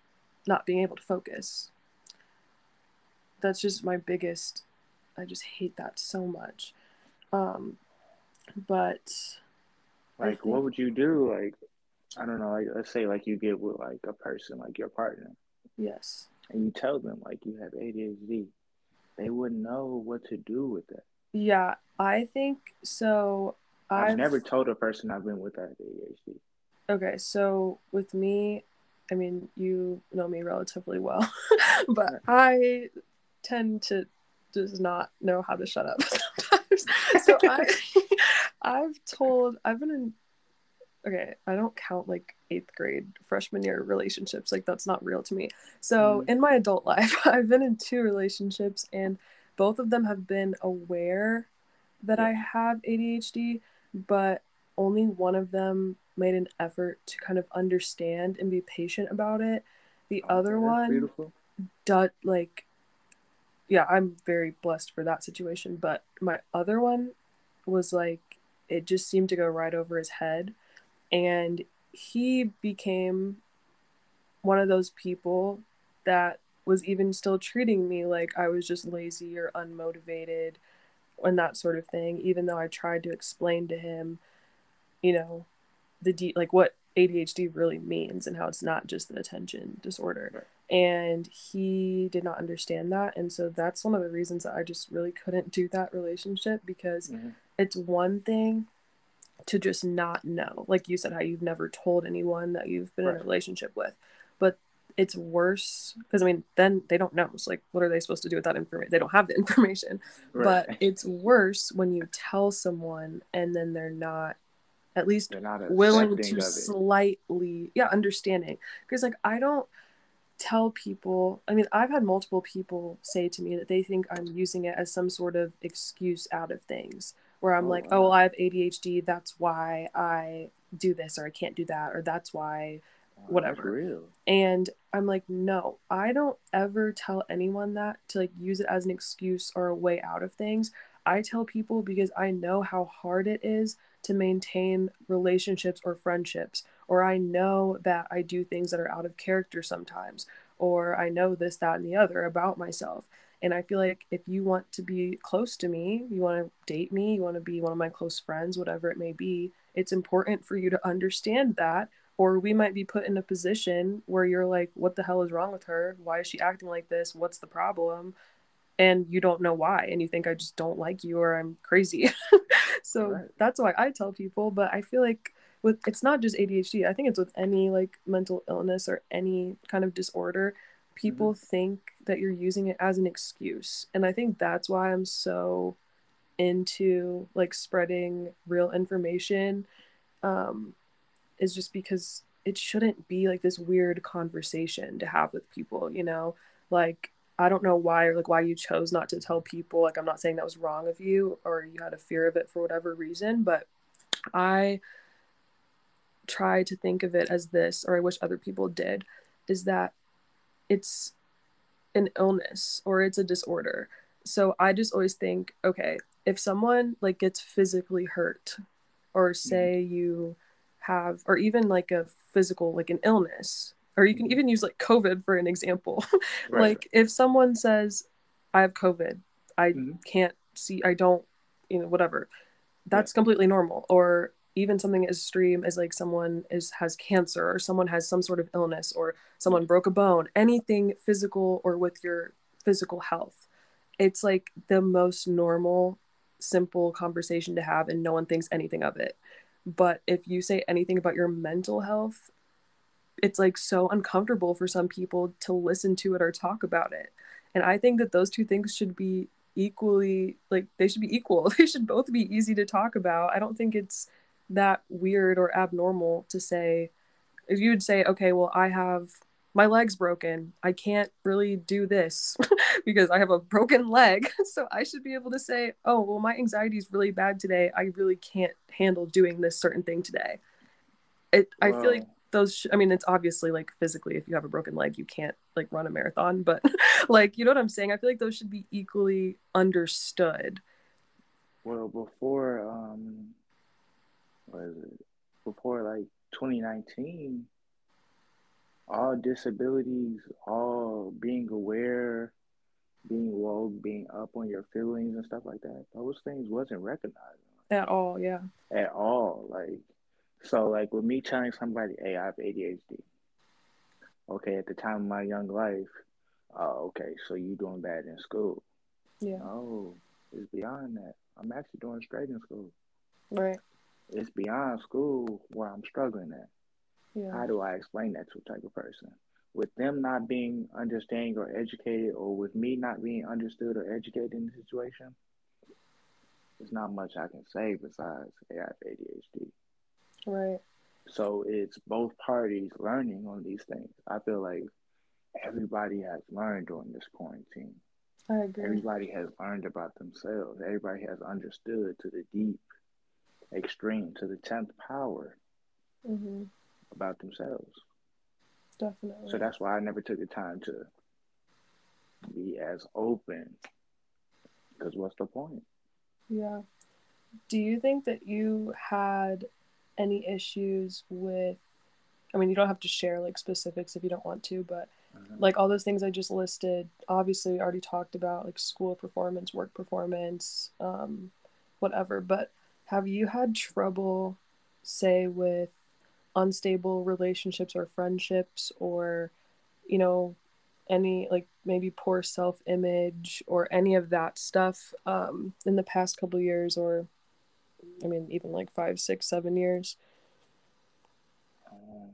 not being able to focus. That's just my biggest, I just hate that so much. Um, but like think- what would you do? Like I don't know, like let's say like you get with like a person, like your partner, yes. and you tell them like you have ADHD. They wouldn't know what to do with that. Yeah, I think so. I've, I've never told a person I've been with that ADHD. okay. So with me, I mean, you know me relatively well, but I tend to just not know how to shut up sometimes. So I, I've told I've been in. Okay, I don't count like eighth grade freshman year relationships. Like that's not real to me. So Mhm. in my adult life, I've been in two relationships, and both of them have been aware that I have ADHD, but only one of them made an effort to kind of understand and be patient about it. The other one beautiful. do, like yeah i'm very blessed for that situation but my other one was like it just seemed to go right over his head and he became one of those people that was even still treating me like i was just lazy or unmotivated and that sort of thing even though i tried to explain to him you know the de- like what adhd really means and how it's not just an attention disorder Right. And he did not understand that and so that's one of the reasons that i just really couldn't do that relationship because Mhm. it's one thing to just not know like you said how you've never told anyone that you've been in a relationship with but it's worse because i mean then they don't know it's like what are they supposed to do with that information they don't have the information but it's worse when you tell someone and then they're not at least They're not willing to slightly yeah understanding because like i don't tell people i mean i've had multiple people say to me that they think i'm using it as some sort of excuse out of things where i'm Oh, like oh, wow. oh well, i have adhd that's why i do this or i can't do that or that's why whatever. Real. and i'm like no i don't ever tell anyone that to like use it as an excuse or a way out of things i tell people because i know how hard it is to maintain relationships or friendships or i know that i do things that are out of character sometimes or i know this that and the other about myself. And i feel like if you want to be close to me you want to date me you want to be one of my close friends whatever it may be it's important for you to understand that or we might be put in a position where you're like what the hell is wrong with her? Why is she acting like this? What's the problem? And you don't know why and you think i just don't like you or i'm crazy. So right. that's why i tell people but i feel like with it's not just adhd i think it's with any like mental illness or any kind of disorder people mm-hmm. think that you're using it as an excuse and i think that's why i'm so into like spreading real information um is just because it shouldn't be like this weird conversation to have with people you know like i don't know why or like why you chose not to tell people like i'm not saying that was wrong of you or you had a fear of it for whatever reason but i try to think of it as this or i wish other people did is that it's an illness or it's a disorder so i just always think okay if someone like gets physically hurt or mm-hmm. say you have or even like a physical like an illness or you can even use like covid for an example right. like if someone says i have covid i mm-hmm. can't see i don't you know whatever that's yeah. completely normal or even something as extreme as like someone is has cancer or someone has some sort of illness or someone broke a bone anything physical or with your physical health it's like the most normal simple conversation to have and no one thinks anything of it. But if you say anything about your mental health it's like so uncomfortable for some people to listen to it or talk about it. And i think that those two things should be equally like they should be equal. They should both be easy to talk about. I don't think it's that weird or abnormal to say if you would say okay well i have my leg's broken. I can't really do this because I have a broken leg. So I should be able to say, oh, well, my anxiety is really bad today. I really can't handle doing this certain thing today. It, I feel like those, sh- I mean, it's obviously like physically, if you have a broken leg, you can't like run a marathon, but like, you know what I'm saying? I feel like those should be equally understood. Well, before, um, what is it? Before like 2019, all disabilities, all being aware, being woke, being up on your feelings and stuff like that, those things wasn't recognized. At all, yeah. At all. Like so like with me telling somebody, hey, I have ADHD. Okay, at the time of my young life, oh, okay, so you doing bad in school. Yeah. No, it's beyond that. I'm actually doing straight in school. Right. It's beyond school where I'm struggling at. Yeah. How do I explain that to a type of person? With them not being understanding or educated, or with me not being understood or educated in the situation, there's not much I can say besides hey, I have ADHD. Right. So it's both parties learning on these things. I feel like everybody has learned during this quarantine. I agree. Everybody has learned about themselves. Everybody has understood to the deep, extreme, to the tenth power. Mm-hmm about themselves. Definitely. So that's why I never took the time to be as open. Because what's the point? Yeah. Do you think that you had any issues with? I mean, you don't have to share like specifics if you don't want to, but uh-huh. like all those things I just listed, obviously, we already talked about like school performance, work performance, um, whatever. But have you had trouble, say, with unstable relationships or friendships or you know any like maybe poor self image or any of that stuff um in the past couple years or i mean even like five six seven years? Um,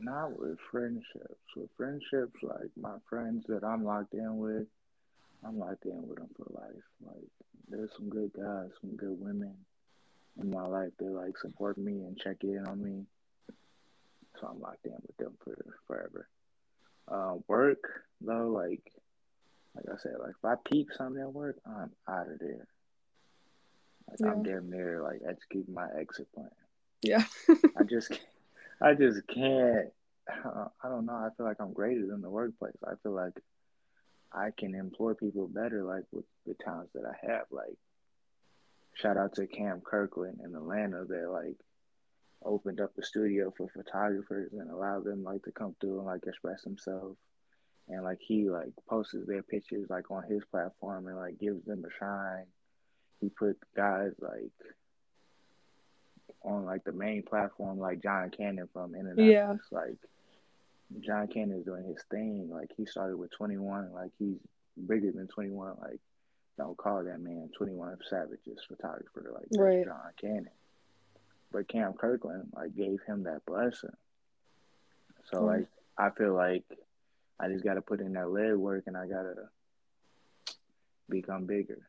not with friendships. With friendships like my friends that i'm locked in with i'm locked in with them for life like there's some good guys some good women in my life that like support me and check in on me. So I'm locked in with them for forever. Uh, work though, like like I said, like if I peep something at work, I'm out of there. Like yeah. I'm damn near like executing my exit plan. Yeah. I just can't, I just can't. I don't know. I feel like I'm greater than the workplace. I feel like I can employ people better, like with the talents that I have. Like shout out to Cam Kirkland in Atlanta that like opened up the studio for photographers and allowed them like to come through and like express themselves. And like he like posts their pictures like on his platform and like gives them a shine. he put guys like on like the main platform, like John Cannon from Indianapolis. Yeah. Like John Cannon is doing his thing. Like he started with 21. Like he's bigger than 21. Like don't call that man 21 Savage's photographer. Like right. John Cannon. But Cam Kirkland like gave him that blessing. So like I feel like I just got to put in that leg work and I gotta become bigger.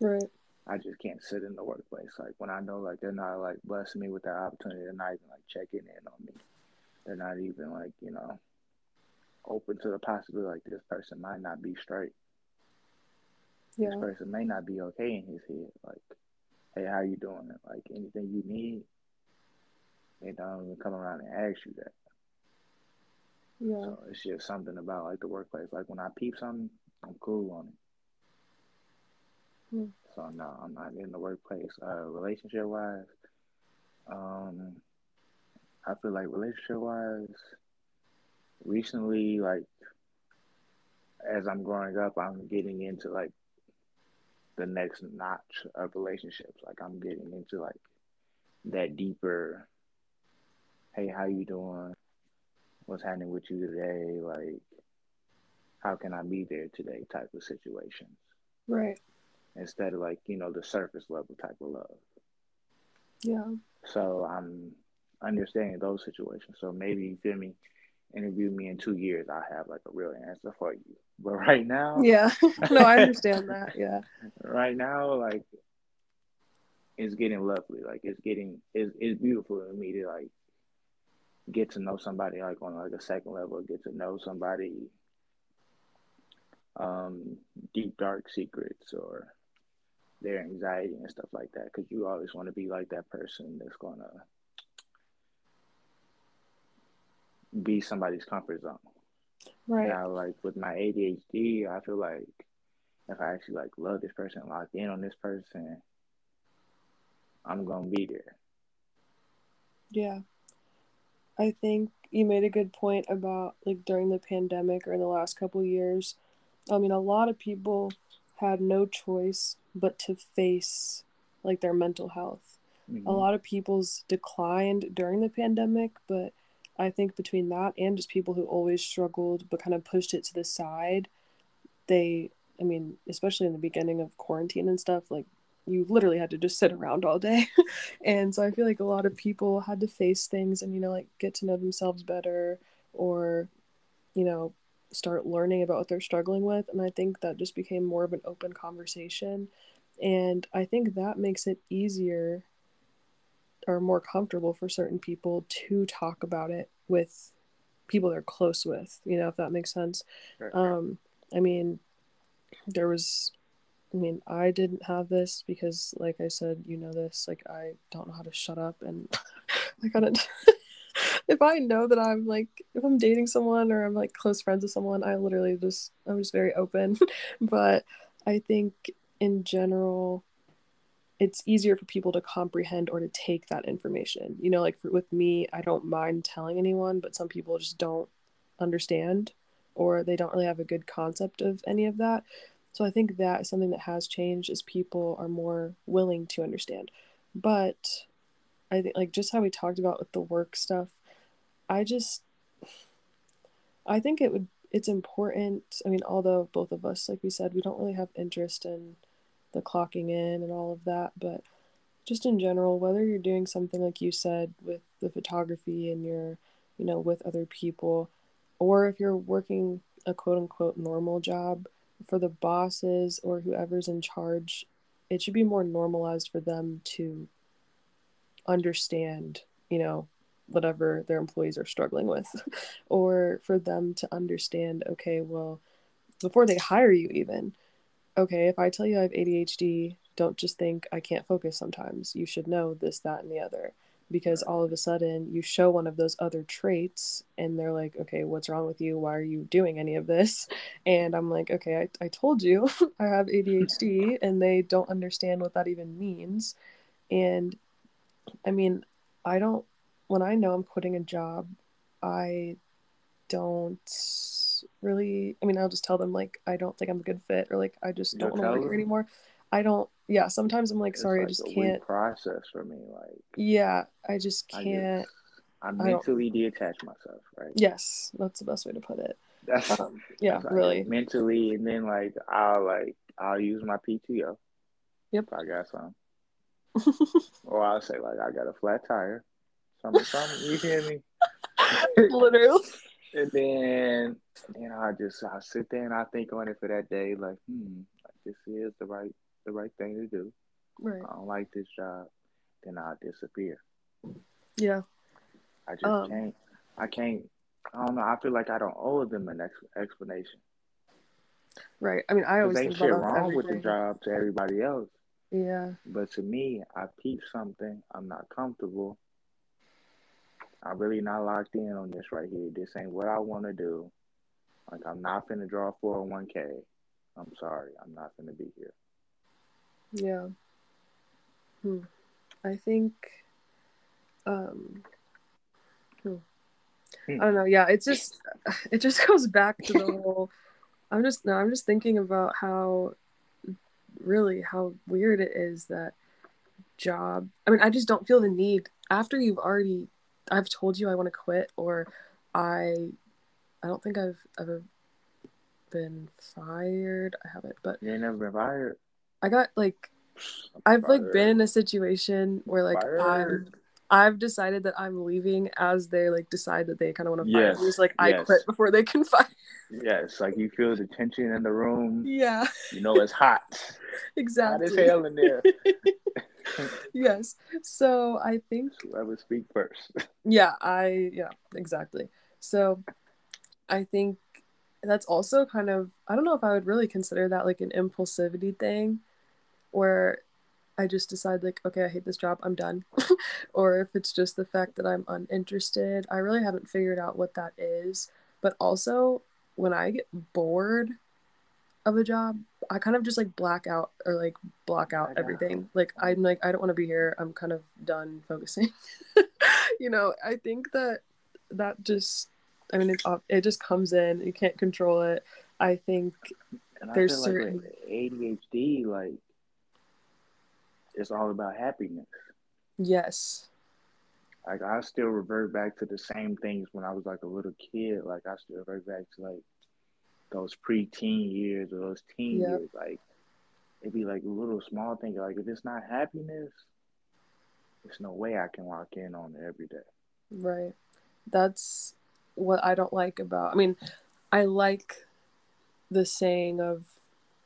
Right. I just can't sit in the workplace. Like when I know like they're not like blessing me with that opportunity, they're not even like checking in on me. They're not even like, you know, open to the possibility like this person might not be straight. Yeah. This person may not be okay in his head. Like, hey, how you doing? Like anything you need, they don't even come around and ask you that. Yeah. So it's just something about like the workplace. Like when I peep something, I'm cool on it. Hmm. So no, I'm not in the workplace. Uh, relationship wise, um, I feel like relationship wise, recently, like as I'm growing up, I'm getting into like the next notch of relationships. Like I'm getting into like that deeper. Hey, how you doing? What's happening with you today? Like, how can I be there today? Type of situations. Right. Instead of like you know the surface level type of love. Yeah. So I'm understanding those situations. So maybe you feel me interview me in two years, I have like a real answer for you. But right now, yeah, no, I understand that. Yeah, right now, like it's getting lovely. Like it's getting it's it's beautiful to me to like get to know somebody like on like a second level, get to know somebody um deep dark secrets or their anxiety and stuff like that because you always want to be like that person that's gonna be somebody's comfort zone. Right. Now, like with my ADHD, I feel like if I actually like love this person, lock in on this person, I'm gonna be there. Yeah. I think you made a good point about like during the pandemic or in the last couple years. I mean, a lot of people had no choice but to face like their mental health. Mm-hmm. A lot of people's declined during the pandemic, but I think between that and just people who always struggled but kind of pushed it to the side, they, I mean, especially in the beginning of quarantine and stuff, like you literally had to just sit around all day. and so I feel like a lot of people had to face things and, you know, like get to know themselves better or, you know, start learning about what they're struggling with. And I think that just became more of an open conversation. And I think that makes it easier are more comfortable for certain people to talk about it with people they're close with you know if that makes sense right. um i mean there was i mean i didn't have this because like i said you know this like i don't know how to shut up and i gotta if i know that i'm like if i'm dating someone or i'm like close friends with someone i literally just i'm just very open but i think in general it's easier for people to comprehend or to take that information. You know, like for, with me, I don't mind telling anyone, but some people just don't understand or they don't really have a good concept of any of that. So I think that is something that has changed is people are more willing to understand. But I think like just how we talked about with the work stuff, I just I think it would it's important. I mean, although both of us, like we said, we don't really have interest in the clocking in and all of that, but just in general, whether you're doing something like you said with the photography and you're, you know, with other people, or if you're working a quote unquote normal job for the bosses or whoever's in charge, it should be more normalized for them to understand, you know, whatever their employees are struggling with, or for them to understand, okay, well, before they hire you, even okay, if I tell you I have ADHD, don't just think I can't focus sometimes. You should know this, that, and the other. Because all of a sudden you show one of those other traits and they're like, okay, what's wrong with you? Why are you doing any of this? And I'm like, okay, I, I told you I have ADHD and they don't understand what that even means. And I mean, I don't, when I know I'm quitting a job, I don't really i mean i'll just tell them like i don't think i'm a good fit or like i just don't want to work here anymore I don't. Yeah, sometimes I'm like, It's sorry, I just a can't. process for me. Like Yeah, I just can't. just I mentally detach myself, right? Yes, that's the best way to put it. That's Um, yeah, that's like really. mentally, and then like I'll like I'll use my PTO. Yep. I got some, or I'll say like I got a flat tire, something, something. You hear me? Literally. And then you know I just I sit there and I think on it for that day, like hmm, like this is the right the right thing to do. Right. I don't like this job, then I'll disappear. Yeah. I just Um, can't. I can't. I don't know. I feel like I don't owe them an ex- explanation. Right. I mean, I always ain't think shit wrong with the job to everybody else. Yeah. But to me, I peep something. I'm not comfortable. I'm really not locked in on this right here. This ain't what I want to do. Like, I'm not finna draw 401k. I'm sorry. I'm not finna be here. Yeah. Hmm. I think um hmm. Hmm. I don't know. Yeah, it's just it just goes back to the whole I'm just no, I'm just thinking about how really how weird it is that job. I mean, I just don't feel the need after you've already I've told you I want to quit or I I don't think I've ever been fired. I haven't, but You ain't never been fired. I got like I've like been in a situation where like I'm I've decided that I'm leaving as they like decide that they kind of want to fire Yes, me. It's like I yes. quit before they can fire. Yes, like you feel the tension in the room. Yeah, You know it's hot. Hot as exactly. hell in there. yes. So I think Whoever speak first. yeah, I yeah, exactly. So I think that's also kind of I don't know if I would really consider that like an impulsivity thing where I just decide like okay, I hate this job, I'm done. or if it's just the fact that I'm uninterested. I really haven't figured out what that is. But also when I get bored of a job, I kind of just like black out or like block out everything. Like I'm like I don't want to be here. I'm kind of done focusing. you know, I think that that just I mean it it just comes in. You can't control it. I think And I There's feel like certain- with ADHD, like it's all about happiness. yes. Like I still revert back to the same things when I was like a little kid. Like I still revert back to like those pre-teen years or those teen Yep. years. Like it'd be like little small things. Like if it's not happiness, there's no way I can lock in on it every day. Right. That's what I don't like about. I mean, I like the saying of,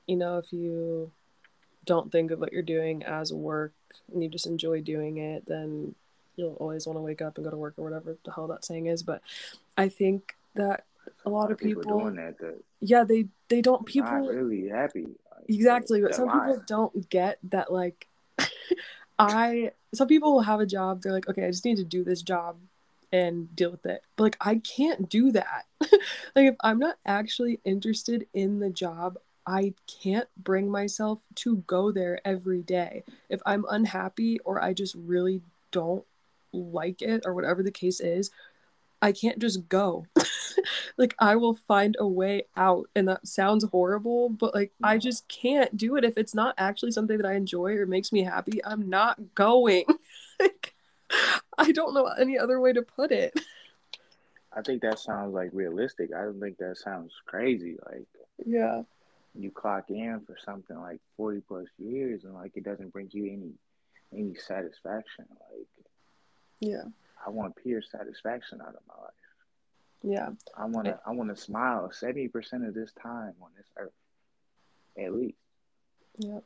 you know, if you don't think of what you're doing as work and you just enjoy doing it, then you'll always want to wake up and go to work or whatever the hell that saying is. But I think that a lot of people, doing that yeah, they they don't not people really happy. Like, exactly but some people don't get that like i some people will have a job they're like okay i just need to do this job and deal with it. But like i can't do that. Like if i'm not actually interested in the job i can't bring myself to go there every day. If i'm unhappy or i just really don't like it or whatever the case is i can't just go like I will find a way out and that sounds horrible but like I just can't do it if it's not actually something that I enjoy or makes me happy I'm not going like I don't know any other way to put it I think that sounds like realistic. I don't think that sounds crazy. Like yeah you clock in for something like forty plus years and like it doesn't bring you any any satisfaction. Like yeah I want pure satisfaction out of my life. yeah I wanna I wanna smile seventy percent of this time on this earth. At least. yeah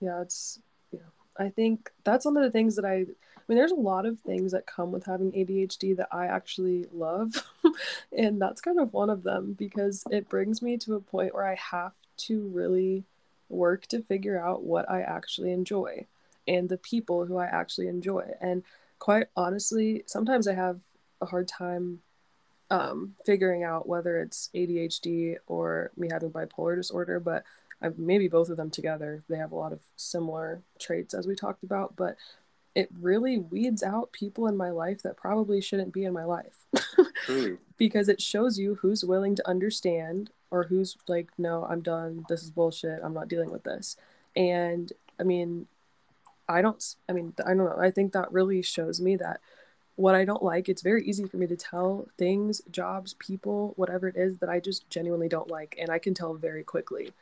yeah it's yeah I think that's one of the things that I I mean there's a lot of things that come with having ADHD that I actually love and that's kind of one of them because it brings me to a point where I have to really work to figure out what I actually enjoy and the people who I actually enjoy. And quite honestly, sometimes I have a hard time um, figuring out whether it's ADHD or me having bipolar disorder, but I, maybe both of them together. They have a lot of similar traits as we talked about, but it really weeds out people in my life that probably shouldn't be in my life. Because it shows you who's willing to understand or who's like, no, I'm done. This is bullshit. I'm not dealing with this. And I mean, I don't, I mean, I don't know. I think that really shows me that what I don't like, it's very easy for me to tell things, jobs, people, whatever it is that I just genuinely don't like. And I can tell very quickly.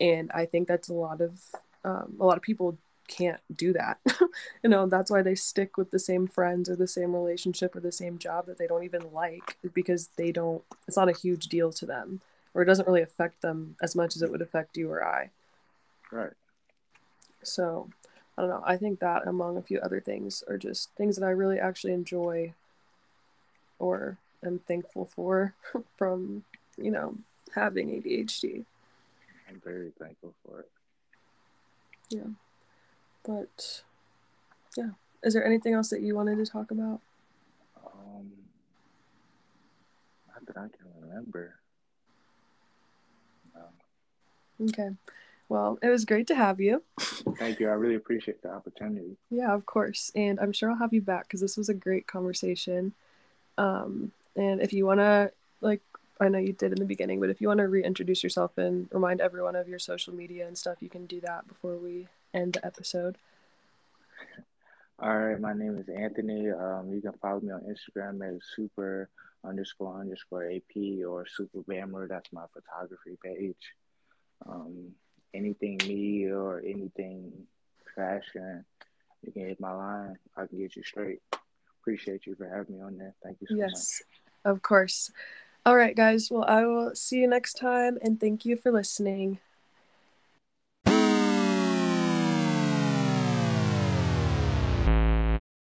And I think that's a lot of, um, a lot of people can't do that. you know, that's why they stick with the same friends or the same relationship or the same job that they don't even like because they don't, it's not a huge deal to them or it doesn't really affect them as much as it would affect you or I. Right. So I don't know. I think that among a few other things are just things that I really actually enjoy or am thankful for from, you know, having ADHD. I'm very thankful for it. Yeah. But yeah. Is there anything else that you wanted to talk about? Um, not that I can remember. No. Okay. Well, it was great to have you. Thank you. I really appreciate the opportunity. Yeah, of course. And I'm sure I'll have you back because this was a great conversation. Um, and if you want to, like, I know you did in the beginning, but if you want to reintroduce yourself and remind everyone of your social media and stuff, you can do that before we end the episode. All right, my name is Anthony. Um, you can follow me on Instagram as super underscore underscore AP or super bammer. That's my photography page. Um, anything media or anything fashion, you can hit my line. I can get you straight. Appreciate you for having me on there. Thank you so yes, much. of course. All right, guys. Well, I will see you next time and thank you for listening.